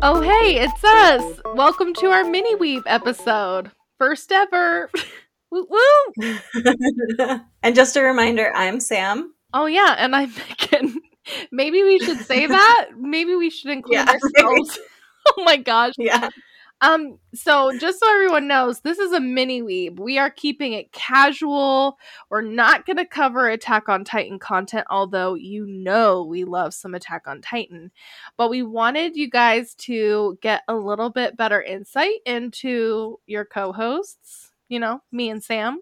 Oh, hey, it's us. Welcome to our mini weeb episode. First ever. woo woo. and just a reminder, I'm Sam. Oh, yeah, and I'm Megan. Maybe we should say that. Maybe we should include Yeah, ourselves. oh my gosh. Yeah. Um, so just so everyone knows, this is a mini weeb. We are keeping it casual. We're not gonna cover Attack on Titan content, although you know we love some Attack on Titan. But we wanted you guys to get a little bit better insight into your co-hosts, you know, me and Sam.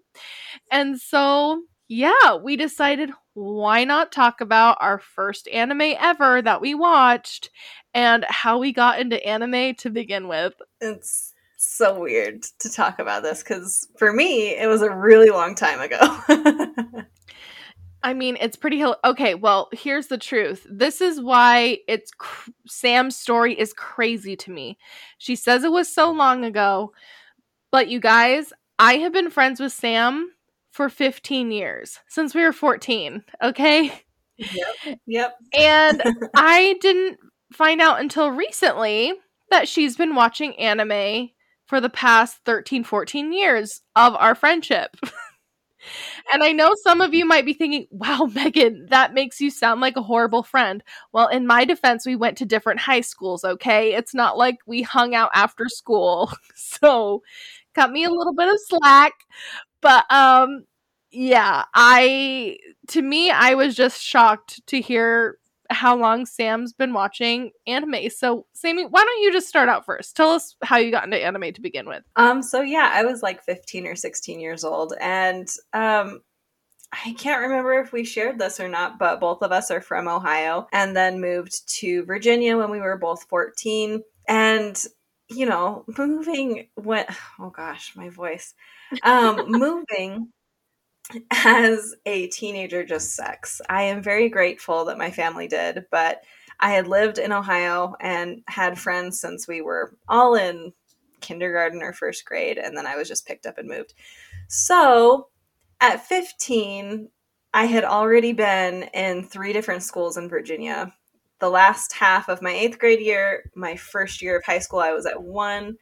And so yeah, we decided why not talk about our first anime ever that we watched and how we got into anime to begin with. It's so weird to talk about this because for me, it was a really long time ago. I mean, it's pretty hil- okay. Well, here's the truth. This is why it's cr- Sam's story is crazy to me. She says it was so long ago, but you guys, I have been friends with Sam for 15 years since we were 14. Okay, yep. and I didn't find out until recently that she's been watching anime for the past 13, 14 years of our friendship. and I know some of you might be thinking, wow, Megan, that makes you sound like a horrible friend. Well, in my defense, we went to different high schools, okay? It's not like we hung out after school. So cut me a little bit of slack. But um yeah, I to me I was just shocked to hear how long Sam's been watching anime. So, Sammy, why don't you just start out first? Tell us how you got into anime to begin with. Um, so yeah, I was like 15 or 16 years old, and um, I can't remember if we shared this or not, but both of us are from Ohio and then moved to Virginia when we were both 14. And, you know, moving went, oh gosh, my voice. Um, moving as a teenager just sucks. I am very grateful that my family did, but I had lived in Ohio and had friends since we were all in kindergarten or first grade, and then I was just picked up and moved. So at 15, I had already been in three different schools in Virginia. The last half of my eighth grade year, my first year of high school, I was at one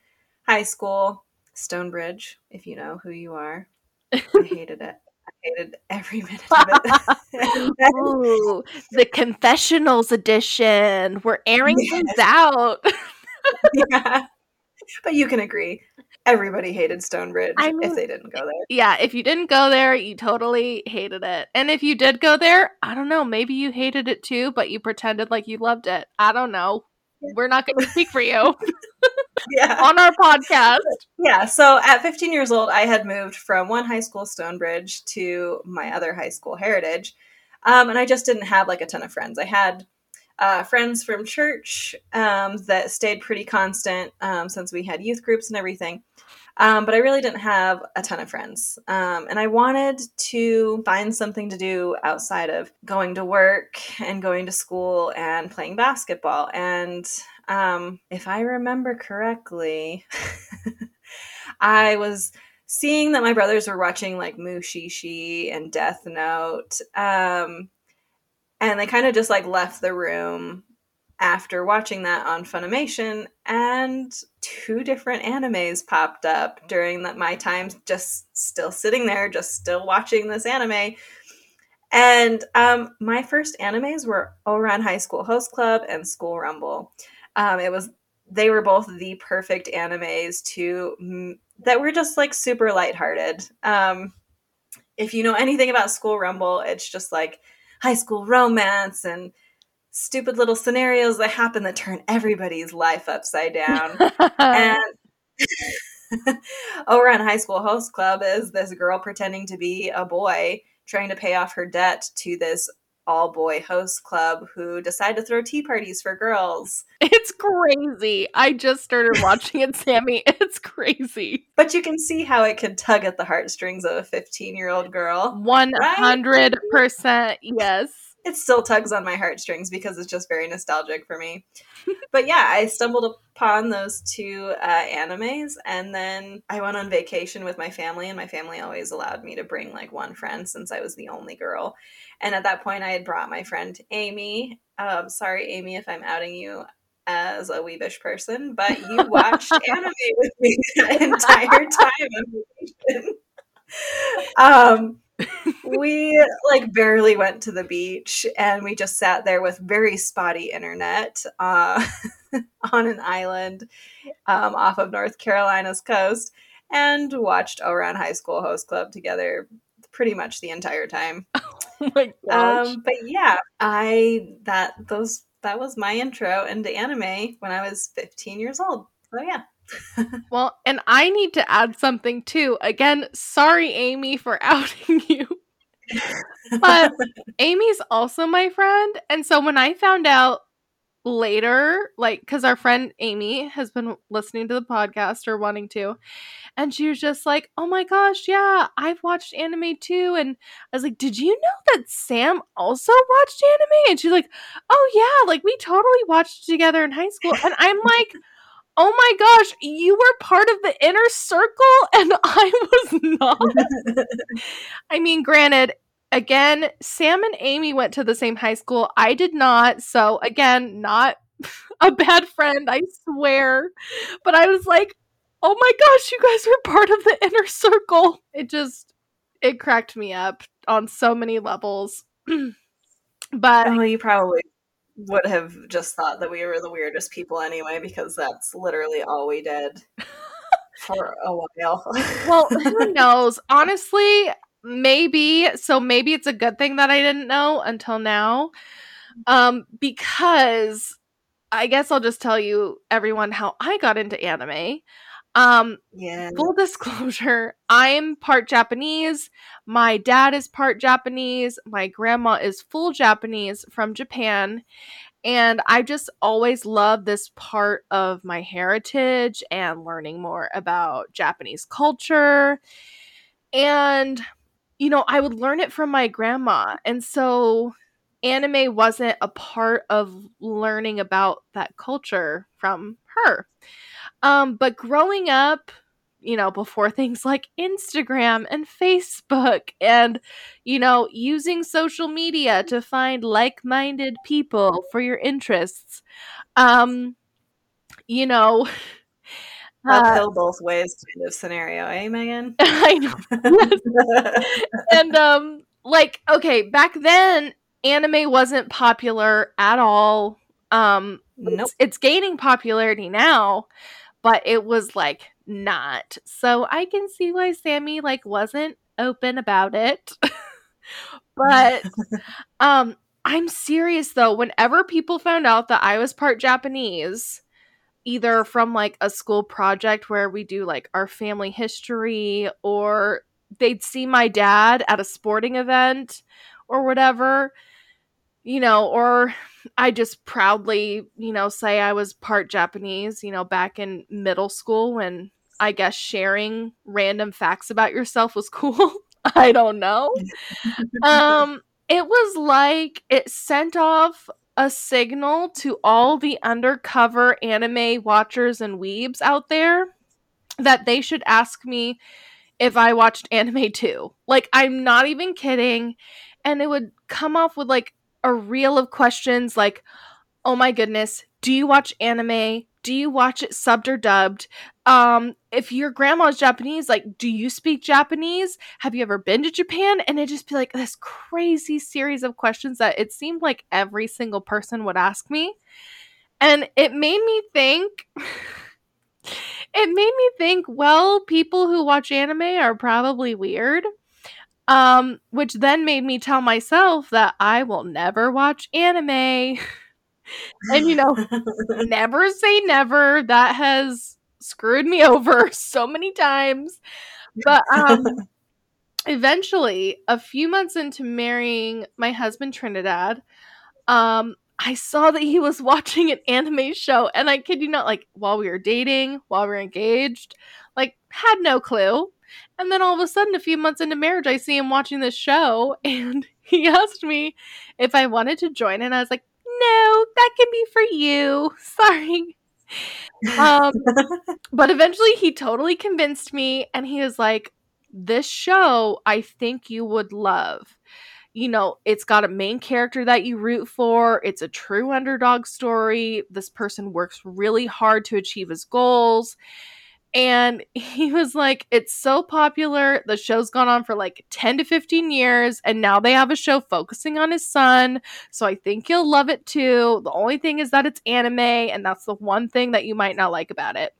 high school, Stonebridge, if you know who you are. I hated it. Hated every minute of it. Ooh, the confessionals edition. We're airing things out. yeah. But you can agree. Everybody hated Stonebridge I mean- if they didn't go there. yeah, if you didn't go there, you totally hated it. And if you did go there, I don't know, maybe you hated it too, but you pretended like you loved it. I don't know. We're not going to speak for you Yeah. on our podcast. Yeah. So at 15 years old, I had moved from one high school, Stonebridge, to my other high school, Heritage. Um, and I just didn't have like a ton of friends. I had uh, friends from church um, that stayed pretty constant um, since we had youth groups and everything. Um, but I really didn't have a ton of friends. Um, and I wanted to find something to do outside of going to work and going to school and playing basketball. And um, if I remember correctly, I was seeing that my brothers were watching like Mushishi and Death Note. Um, and they kind of just like left the room after watching that on Funimation, and two different animes popped up during that my time just still sitting there, just still watching this anime. And um, my first animes were Ouran High School Host Club and School Rumble. Um, it was they were both the perfect animes to that were just like super lighthearted. Um, if you know anything about School Rumble, it's just like high school romance and stupid little scenarios that happen that turn everybody's life upside down. and Ouran High School Host Club is this girl pretending to be a boy trying to pay off her debt to this all boy host club who decide to throw tea parties for girls. it's crazy. I just started watching it, Sammy. It's crazy. But you can see how it could tug at the heartstrings of a 15 year old girl. 100% yes. It still tugs on my heartstrings because it's just very nostalgic for me. but yeah, I stumbled upon those two uh, animes, and then I went on vacation with my family, and my family always allowed me to bring like one friend since I was the only girl. And at that point, I had brought my friend Amy. Um, sorry, Amy, if I'm outing you as a weebish person, but you watched anime with me the entire time on vacation. Um, we like barely went to the beach and we just sat there with very spotty internet uh, on an island um, off of North Carolina's coast and watched Ouran High School Host Club together pretty much the entire time. Oh my gosh. Um, but yeah, I that those that was my intro into anime when I was 15 years old. So yeah. well, and I need to add something too. Again, sorry, Amy, for outing you. but Amy's also my friend. And so when I found out later, like, because our friend Amy has been listening to the podcast or wanting to, and she was just like, oh my gosh, yeah, I've watched anime too. And I was like, did you know that Sam also watched anime? And she's like, oh yeah, like, we totally watched together in high school. And I'm like, oh my gosh, you were part of the inner circle and I was not. I mean, granted, again, Sam and Amy went to the same high school. I did not. So, again, not a bad friend, I swear. But I was like, oh my gosh, you guys were part of the inner circle. It just, it cracked me up on so many levels. but. Oh, you probably would have just thought that we were the weirdest people anyway, because that's literally all we did for a while. well, who knows? Honestly, maybe. So maybe it's a good thing that I didn't know until now. Um, because I guess I'll just tell you everyone how I got into anime. Um, yeah. Full disclosure, I'm part Japanese. My dad is part Japanese. My grandma is full Japanese from Japan. And I just always loved this part of my heritage and learning more about Japanese culture. And, you know, I would learn it from my grandma. And so anime wasn't a part of learning about that culture from her. Um, but growing up, you know, before things like Instagram and Facebook and, you know, using social media to find like minded people for your interests, um, you know, uphill uh, both ways kind of scenario, eh, Megan? I know. and um, like, okay, back then anime wasn't popular at all. Um, nope. it's, it's gaining popularity now, but it was like not. So I can see why Sammy like wasn't open about it. but um I'm serious though, whenever people found out that I was part Japanese, either from like a school project where we do like our family history or they'd see my dad at a sporting event or whatever, you know, or I just proudly, you know, say I was part Japanese, you know, back in middle school when I guess sharing random facts about yourself was cool. I don't know. um it was like it sent off a signal to all the undercover anime watchers and weebs out there that they should ask me if I watched anime too. Like I'm not even kidding and it would come off with like a reel of questions like, oh my goodness, do you watch anime? Do you watch it subbed or dubbed? Um, if your grandma's Japanese, like, do you speak Japanese? Have you ever been to Japan? And it just be like this crazy series of questions that it seemed like every single person would ask me. And it made me think it made me think, well, people who watch anime are probably weird. Um, which then made me tell myself that I will never watch anime. and you know, never say never. That has screwed me over so many times. But um eventually, a few months into marrying my husband Trinidad, um I saw that he was watching an anime show and I kid you not like while we were dating, while we were engaged, like had no clue. And then all of a sudden, a few months into marriage, I see him watching this show, and he asked me if I wanted to join, and I was like, no, that can be for you. Sorry. Um, but eventually he totally convinced me, and he was like, this show I think you would love. You know, it's got a main character that you root for. It's a true underdog story. This person works really hard to achieve his goals. And he was like, It's so popular. The show's gone on for like 10 to 15 years. And now they have a show focusing on his son. So I think you'll love it too. The only thing is that it's anime. And that's the one thing that you might not like about it.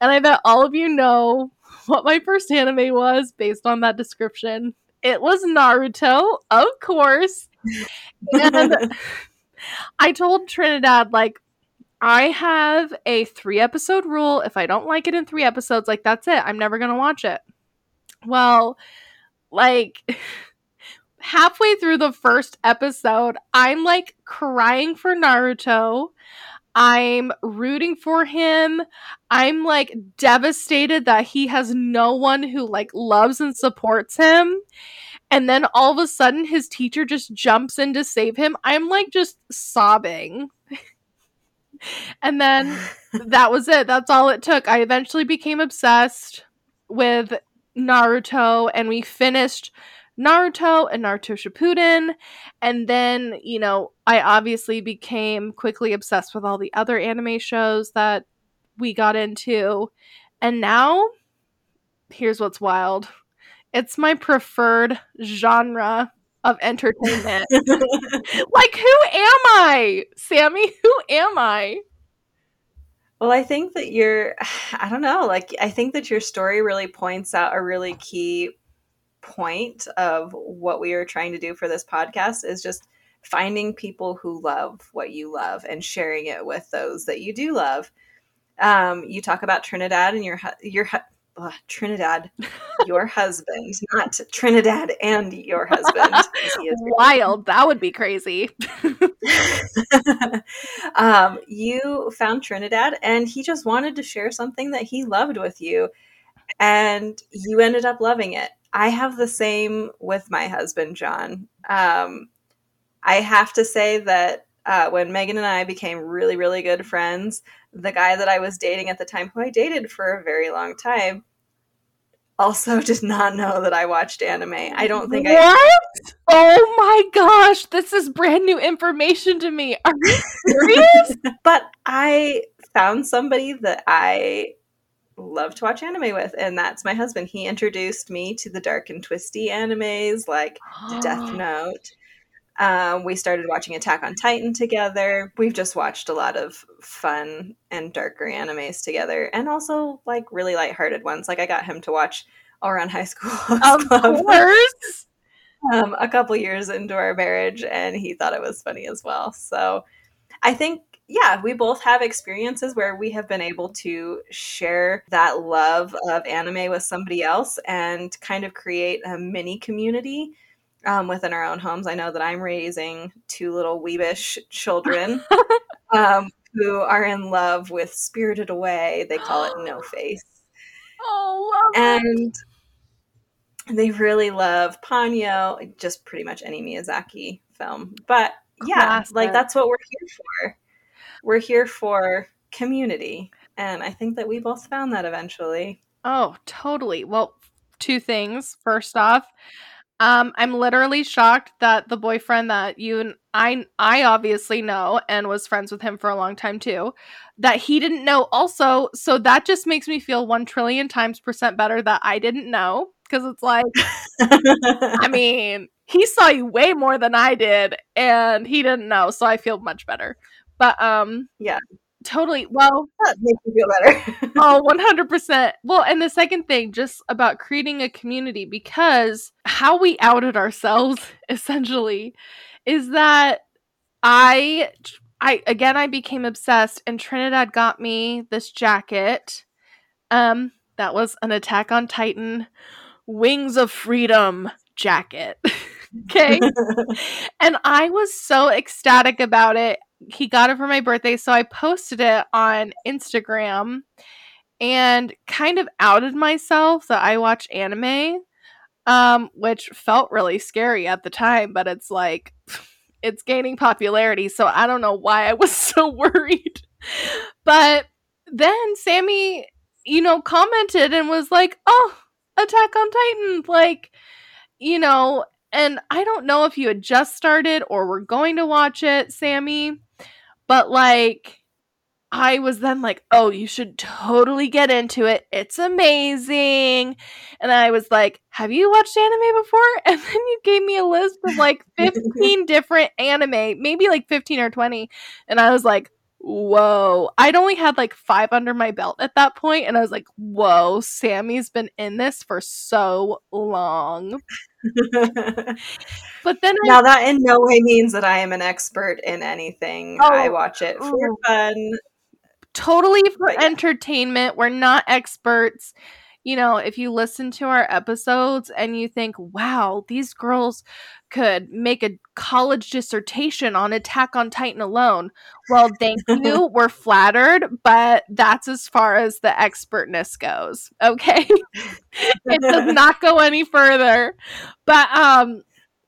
And I bet all of you know what my first anime was based on that description. It was Naruto, of course. And I told Trinidad, like, I have a three episode rule. If I don't like it in three episodes, like, that's it. I'm never going to watch it. Well, like, halfway through the first episode, I'm like crying for Naruto. I'm rooting for him. I'm like devastated that he has no one who like loves and supports him. And then all of a sudden his teacher just jumps in to save him. I'm like just sobbing. And then that was it. That's all it took. I eventually became obsessed with Naruto and we finished Naruto and Naruto Shippuden. And then, you know, I obviously became quickly obsessed with all the other anime shows that we got into. And now, here's what's wild it's my preferred genre of entertainment. like, who am I, Sammy? Who am I? Well, I think that you're, I don't know, like, I think that your story really points out a really key point of what we are trying to do for this podcast is just finding people who love what you love and sharing it with those that you do love. Um, you talk about Trinidad and your your uh, Trinidad, your husband, not Trinidad and your husband. Wild, that would be crazy. um, you found Trinidad, and he just wanted to share something that he loved with you, and you ended up loving it. I have the same with my husband, John. Um, I have to say that uh, when Megan and I became really, really good friends, the guy that I was dating at the time, who I dated for a very long time, also did not know that I watched anime. I don't think what? I. What? Oh my gosh, this is brand new information to me. Are you serious? but I found somebody that I love to watch anime with, and that's my husband. He introduced me to the dark and twisty animes like Death Note. Um, we started watching Attack on Titan together. We've just watched a lot of fun and darker animes together, and also like really lighthearted ones. Like I got him to watch Ouran High School. Of course. Um, a couple years into our marriage, and he thought it was funny as well. So I think yeah, we both have experiences where we have been able to share that love of anime with somebody else and kind of create a mini community um, within our own homes. I know that I'm raising two little weebish children um, who are in love with Spirited Away. They call it No Face. Oh, and it. they really love Ponyo, just pretty much any Miyazaki film. But yeah, Classic. like that's what we're here for we're here for community. And I think that we both found that eventually. Oh, totally. Well, two things. First off, um, I'm literally shocked that the boyfriend that you and I I obviously know and was friends with him for a long time too, that he didn't know also. So that just makes me feel one trillion times percent better that I didn't know. Cause it's like I mean, he saw you way more than I did, and he didn't know, so I feel much better. But um yeah. Totally. Well, that makes me feel better. oh, 100%. Well, and the second thing, just about creating a community, because how we outed ourselves essentially is that I, I, again, I became obsessed, and Trinidad got me this jacket. Um, that was an Attack on Titan Wings of Freedom jacket. okay. and I was so ecstatic about it he got it for my birthday, so I posted it on Instagram and kind of outed myself that I watch anime. um, which felt really scary at the time, but it's like it's gaining popularity, so I don't know why I was so worried. But then Sammy, you know, commented and was like, "Oh, Attack on Titan!" Like, you know, and I don't know if you had just started or were going to watch it, Sammy, but like I was then like, oh, you should totally get into it. It's amazing. And I was like, have you watched anime before? And then you gave me a list of like 15 different anime, maybe like 15 or 20. And I was like, whoa. I'd only had like five under my belt at that point, And I was like, whoa, Sammy's been in this for so long. but then now I, that in no way means that I am an expert in anything. Oh, I watch it for oh. fun totally for yeah. entertainment. We're not experts. You know, if you listen to our episodes and you think, wow, these girls could make a college dissertation on Attack on Titan alone. Well, thank you. We're flattered, but that's as far as the expertness goes. Okay. it does not go any further. But um,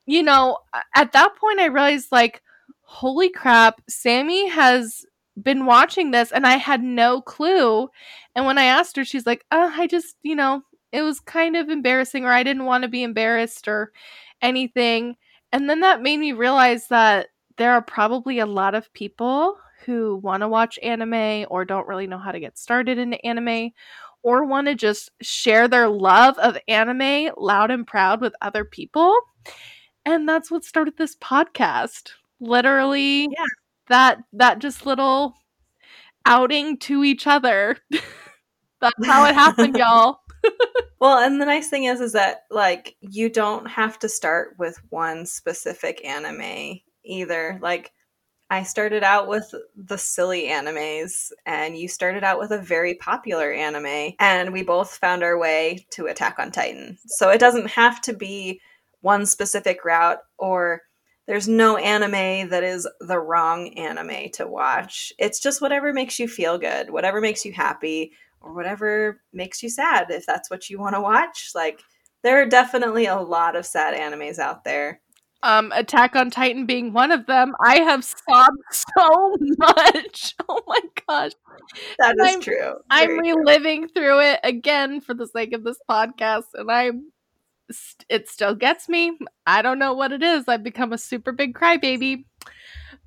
you know, at that point I realized like, holy crap, Sammy has been watching this and I had no clue. And when I asked her, she's like, oh, I just, you know, it was kind of embarrassing or I didn't want to be embarrassed or anything. And then that made me realize that there are probably a lot of people who want to watch anime or don't really know how to get started into anime or want to just share their love of anime loud and proud with other people. And that's what started this podcast. Literally, yeah that that just little outing to each other. That's how it happened, y'all. well, and the nice thing is is that like you don't have to start with one specific anime either. Mm-hmm. Like I started out with the silly animes, and you started out with a very popular anime, and we both found our way to Attack on Titan. So it doesn't have to be one specific route or there's no anime that is the wrong anime to watch. It's just whatever makes you feel good, whatever makes you happy, or whatever makes you sad if that's what you want to watch. Like there are definitely a lot of sad animes out there. Um, Attack on Titan being one of them. I have sobbed so much. Oh my gosh. That is I'm, true. Very I'm reliving true. through it again for the sake of this podcast, and I'm it still gets me. I don't know what it is. I've become a super big crybaby.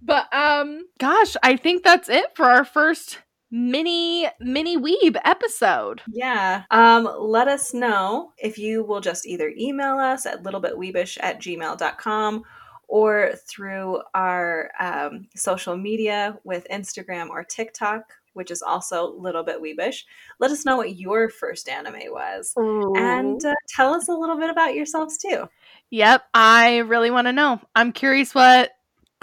But um gosh, I think that's it for our first mini mini weeb episode. Yeah. Um let us know if you will just either email us at littlebitweebish at gmail.com or through our um, social media with Instagram or TikTok which is also a little bit weebish. Let us know what your first anime was Ooh. and uh, tell us a little bit about yourselves too. Yep, I really want to know. I'm curious what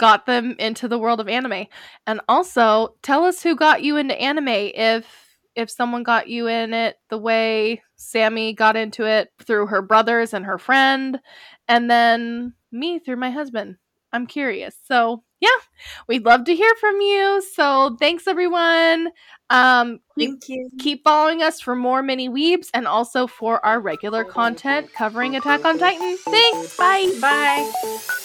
got them into the world of anime. And also, tell us who got you into anime if if someone got you in it the way Sammy got into it through her brothers and her friend and then me through my husband. I'm curious. So yeah, we'd love to hear from you. So thanks everyone. Um, Thank you. Keep following us for more mini weebs and also for our regular content covering Attack on Titan. Thanks. Bye. Bye.